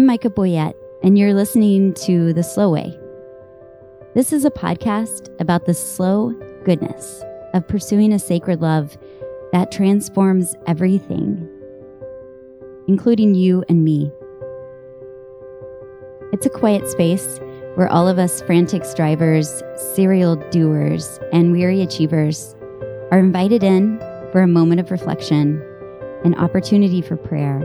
I'm Micha Boyett, and you're listening to The Slow Way. This is a podcast about the slow goodness of pursuing a sacred love that transforms everything, including you and me. It's a quiet space where all of us frantic strivers, serial doers, and weary achievers are invited in for a moment of reflection, an opportunity for prayer,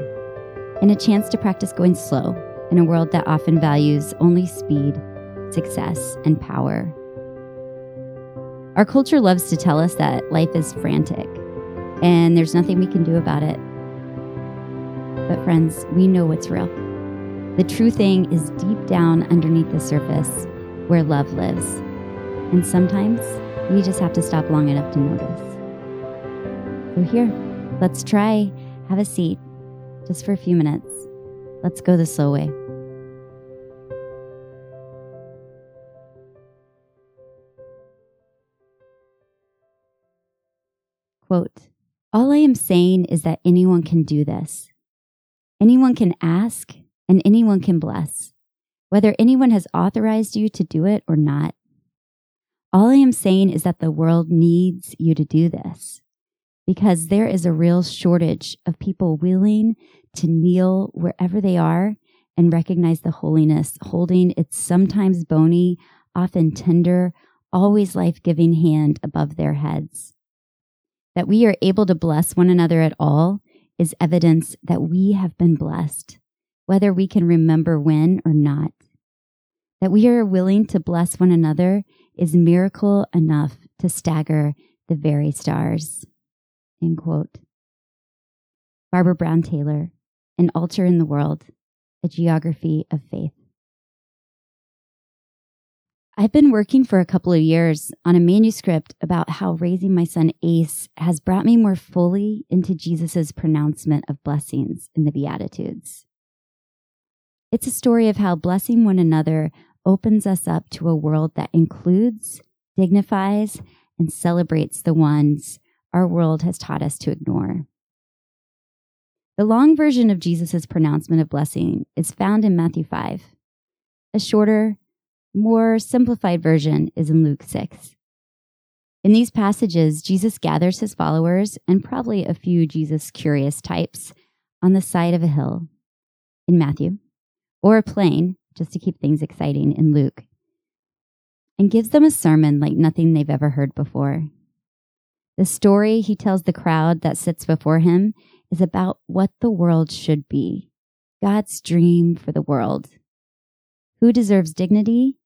and a chance to practice going slow in a world that often values only speed, success, and power. Our culture loves to tell us that life is frantic and there's nothing we can do about it. But, friends, we know what's real. The true thing is deep down underneath the surface where love lives. And sometimes we just have to stop long enough to notice. So, here, let's try, have a seat just for a few minutes. Let's go the slow way. Quote All I am saying is that anyone can do this. Anyone can ask and anyone can bless, whether anyone has authorized you to do it or not. All I am saying is that the world needs you to do this because there is a real shortage of people willing to kneel wherever they are and recognize the holiness, holding its sometimes bony, often tender, always life giving hand above their heads. That we are able to bless one another at all is evidence that we have been blessed, whether we can remember when or not. That we are willing to bless one another is miracle enough to stagger the very stars. End quote. Barbara Brown Taylor, An Altar in the World, A Geography of Faith. I've been working for a couple of years on a manuscript about how raising my son Ace has brought me more fully into Jesus' pronouncement of blessings in the Beatitudes. It's a story of how blessing one another opens us up to a world that includes, dignifies, and celebrates the ones our world has taught us to ignore. The long version of Jesus' pronouncement of blessing is found in Matthew 5. A shorter, more simplified version is in Luke 6. In these passages, Jesus gathers his followers and probably a few Jesus curious types on the side of a hill in Matthew, or a plain, just to keep things exciting in Luke, and gives them a sermon like nothing they've ever heard before. The story he tells the crowd that sits before him is about what the world should be God's dream for the world. Who deserves dignity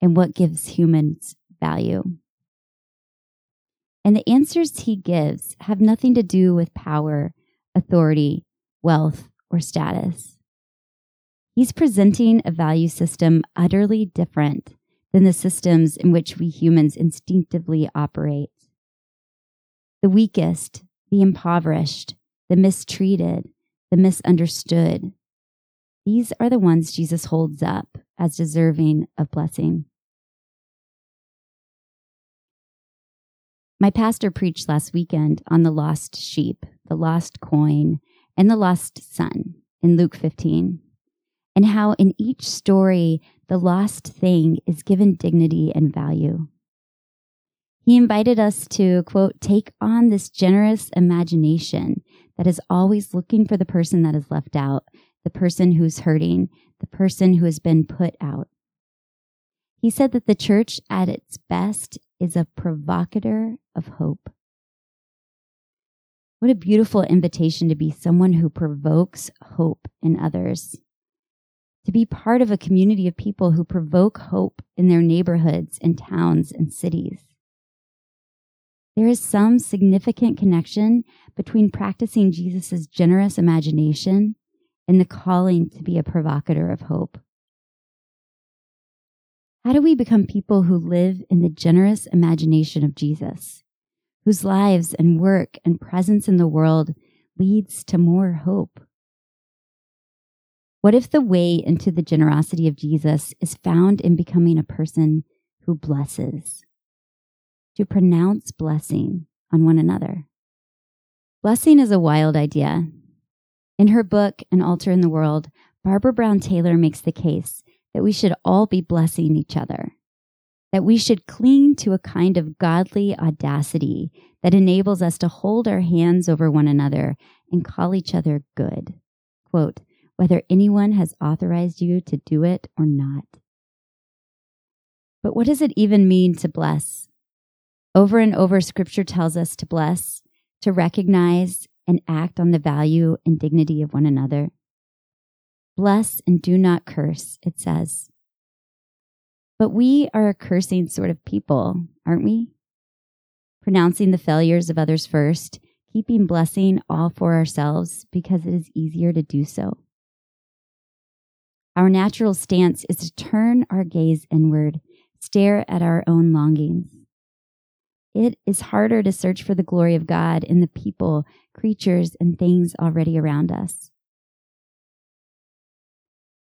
and what gives humans value. And the answers he gives have nothing to do with power, authority, wealth, or status. He's presenting a value system utterly different than the systems in which we humans instinctively operate. The weakest, the impoverished, the mistreated, the misunderstood, these are the ones Jesus holds up as deserving of blessing. My pastor preached last weekend on the lost sheep, the lost coin, and the lost son in Luke 15, and how in each story the lost thing is given dignity and value. He invited us to, quote, take on this generous imagination that is always looking for the person that is left out the person who's hurting, the person who has been put out. He said that the church at its best is a provocateur of hope. What a beautiful invitation to be someone who provokes hope in others. To be part of a community of people who provoke hope in their neighborhoods and towns and cities. There is some significant connection between practicing Jesus' generous imagination and the calling to be a provocateur of hope. How do we become people who live in the generous imagination of Jesus, whose lives and work and presence in the world leads to more hope? What if the way into the generosity of Jesus is found in becoming a person who blesses, to pronounce blessing on one another? Blessing is a wild idea in her book, An Altar in the World, Barbara Brown Taylor makes the case that we should all be blessing each other, that we should cling to a kind of godly audacity that enables us to hold our hands over one another and call each other good. Quote, whether anyone has authorized you to do it or not. But what does it even mean to bless? Over and over, scripture tells us to bless, to recognize and act on the value and dignity of one another. Bless and do not curse, it says. But we are a cursing sort of people, aren't we? Pronouncing the failures of others first, keeping blessing all for ourselves because it is easier to do so. Our natural stance is to turn our gaze inward, stare at our own longings. It is harder to search for the glory of God in the people, creatures, and things already around us.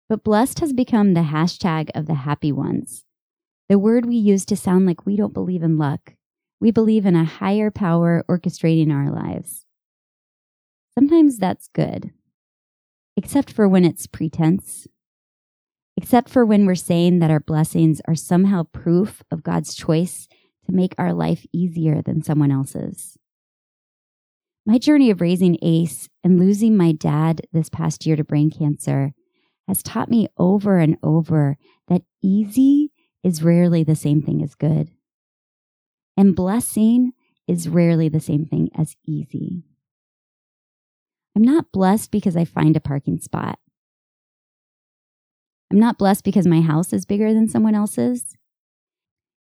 But blessed has become the hashtag of the happy ones, the word we use to sound like we don't believe in luck. We believe in a higher power orchestrating our lives. Sometimes that's good, except for when it's pretense, except for when we're saying that our blessings are somehow proof of God's choice to make our life easier than someone else's. My journey of raising Ace and losing my dad this past year to brain cancer has taught me over and over that easy is rarely the same thing as good. And blessing is rarely the same thing as easy. I'm not blessed because I find a parking spot. I'm not blessed because my house is bigger than someone else's.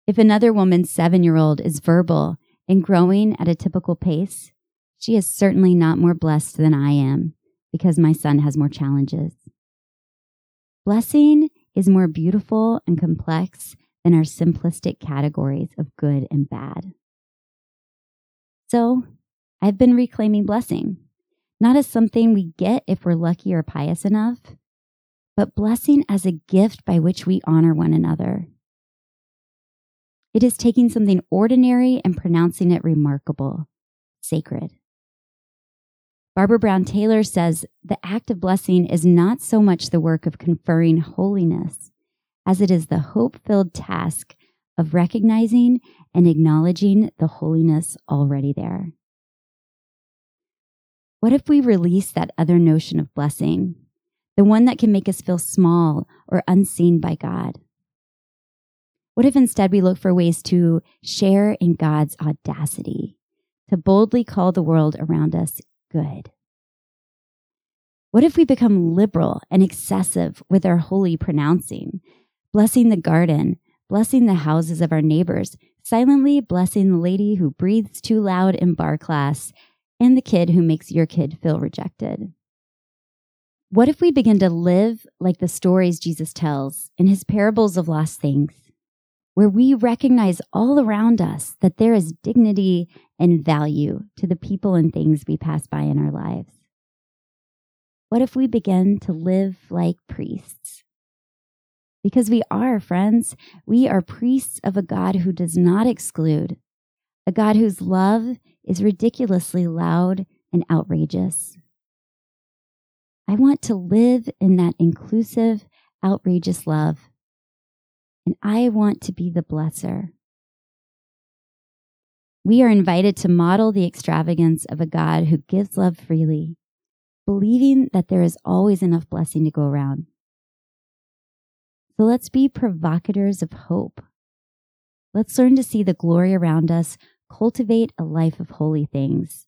If another woman's seven year old is verbal and growing at a typical pace, she is certainly not more blessed than I am because my son has more challenges. Blessing is more beautiful and complex than our simplistic categories of good and bad. So, I've been reclaiming blessing, not as something we get if we're lucky or pious enough, but blessing as a gift by which we honor one another. It is taking something ordinary and pronouncing it remarkable, sacred. Barbara Brown Taylor says the act of blessing is not so much the work of conferring holiness as it is the hope filled task of recognizing and acknowledging the holiness already there. What if we release that other notion of blessing, the one that can make us feel small or unseen by God? What if instead we look for ways to share in God's audacity, to boldly call the world around us good? What if we become liberal and excessive with our holy pronouncing, blessing the garden, blessing the houses of our neighbors, silently blessing the lady who breathes too loud in barre class, and the kid who makes your kid feel rejected? What if we begin to live like the stories Jesus tells in his parables of lost things, where we recognize all around us that there is dignity and value to the people and things we pass by in our lives? What if we begin to live like priests? Because we are, friends. We are priests of a God who does not exclude, a God whose love is ridiculously loud and outrageous. I want to live in that inclusive, outrageous love. And I want to be the blesser. We are invited to model the extravagance of a God who gives love freely, believing that there is always enough blessing to go around. So let's be provocateurs of hope. Let's learn to see the glory around us, cultivate a life of holy things.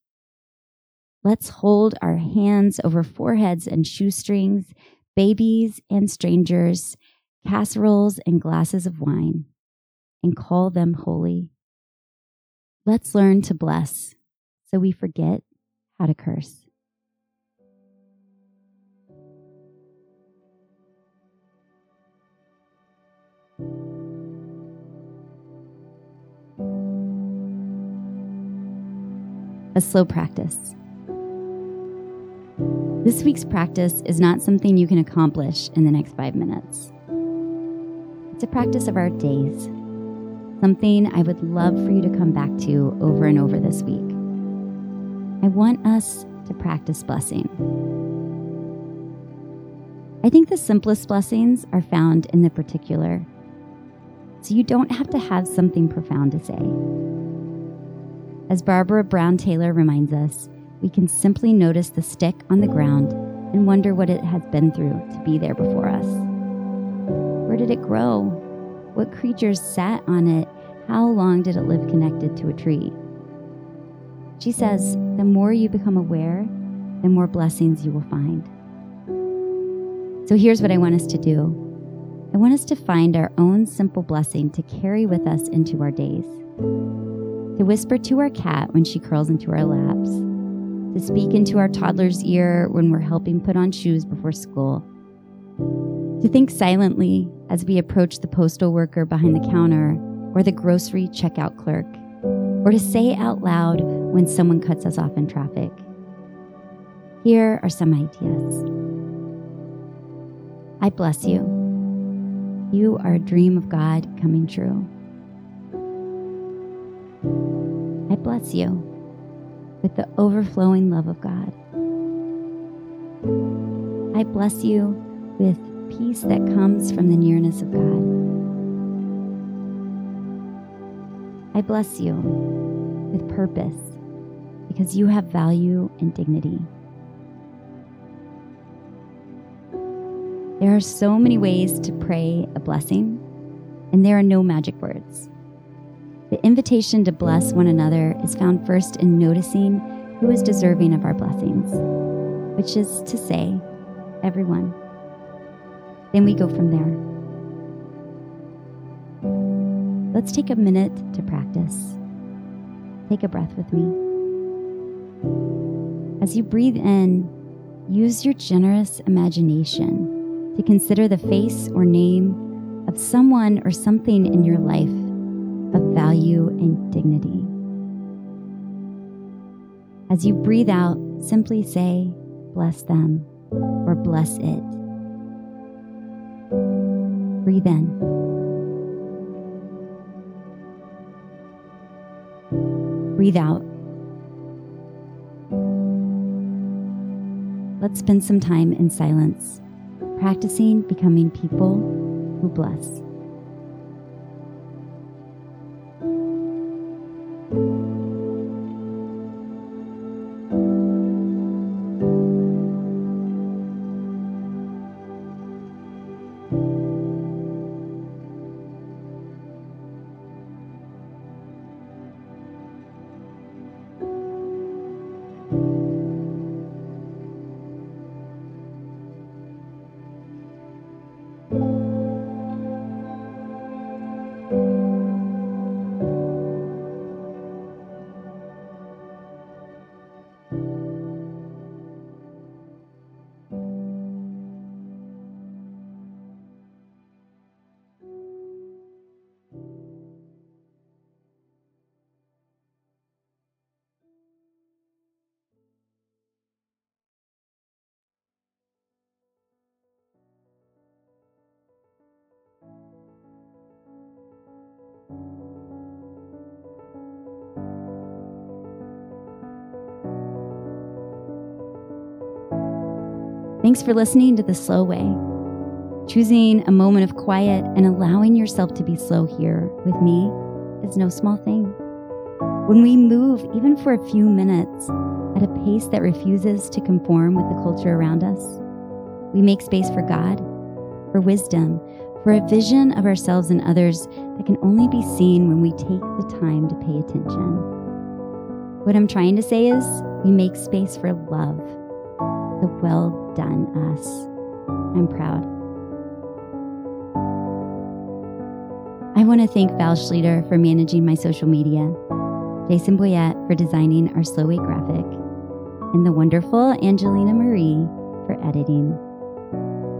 Let's hold our hands over foreheads and shoestrings, babies and strangers, casseroles and glasses of wine, and call them holy. Let's learn to bless so we forget how to curse. A slow practice. This week's practice is not something you can accomplish in the next five minutes. It's a practice of our days, something I would love for you to come back to over and over this week. I want us to practice blessing. I think the simplest blessings are found in the particular. So you don't have to have something profound to say. As Barbara Brown Taylor reminds us, we can simply notice the stick on the ground and wonder what it has been through to be there before us. Where did it grow? What creatures sat on it? How long did it live connected to a tree? She says, the more you become aware, the more blessings you will find. So here's what I want us to do I want us to find our own simple blessing to carry with us into our days, to whisper to our cat when she curls into our laps, to speak into our toddler's ear when we're helping put on shoes before school, to think silently as we approach the postal worker behind the counter or the grocery checkout clerk, or to say out loud when someone cuts us off in traffic. Here are some ideas. I bless you. You are a dream of God coming true. I bless you with the overflowing love of God. I bless you with peace that comes from the nearness of God. I bless you with purpose because you have value and dignity. There are so many ways to pray a blessing, and there are no magic words. The invitation to bless one another is found first in noticing who is deserving of our blessings, which is to say, everyone. Then we go from there. Let's take a minute to practice. Take a breath with me. As you breathe in, use your generous imagination to consider the face or name of someone or something in your life of value and dignity. As you breathe out, simply say, bless them or bless it. Breathe in. Breathe out. Let's spend some time in silence practicing becoming people who bless. Thanks for listening to The Slow Way. Choosing a moment of quiet and allowing yourself to be slow here with me is no small thing. When we move, even for a few minutes, at a pace that refuses to conform with the culture around us, we make space for God, for wisdom, for a vision of ourselves and others that can only be seen when we take the time to pay attention. What I'm trying to say is, we make space for love, the well done us. I'm proud. I want to thank Val Schleter for managing my social media, Jason Boyett for designing our Slow Way graphic, and the wonderful Angelina Marie for editing.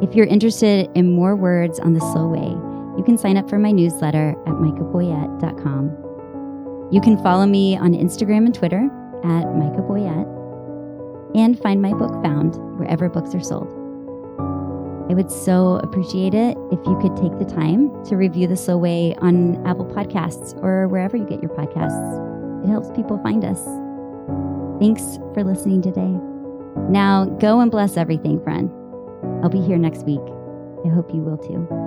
If you're interested in more words on the slow way, you can sign up for my newsletter at michaboyett.com. You can follow me on Instagram and Twitter at Micha Boyett and find my book found wherever books are sold. I would so appreciate it if you could take the time to review The Slow Way on Apple Podcasts or wherever you get your podcasts. It helps people find us. Thanks for listening today. Now go and bless everything, friend. I'll be here next week. I hope you will too.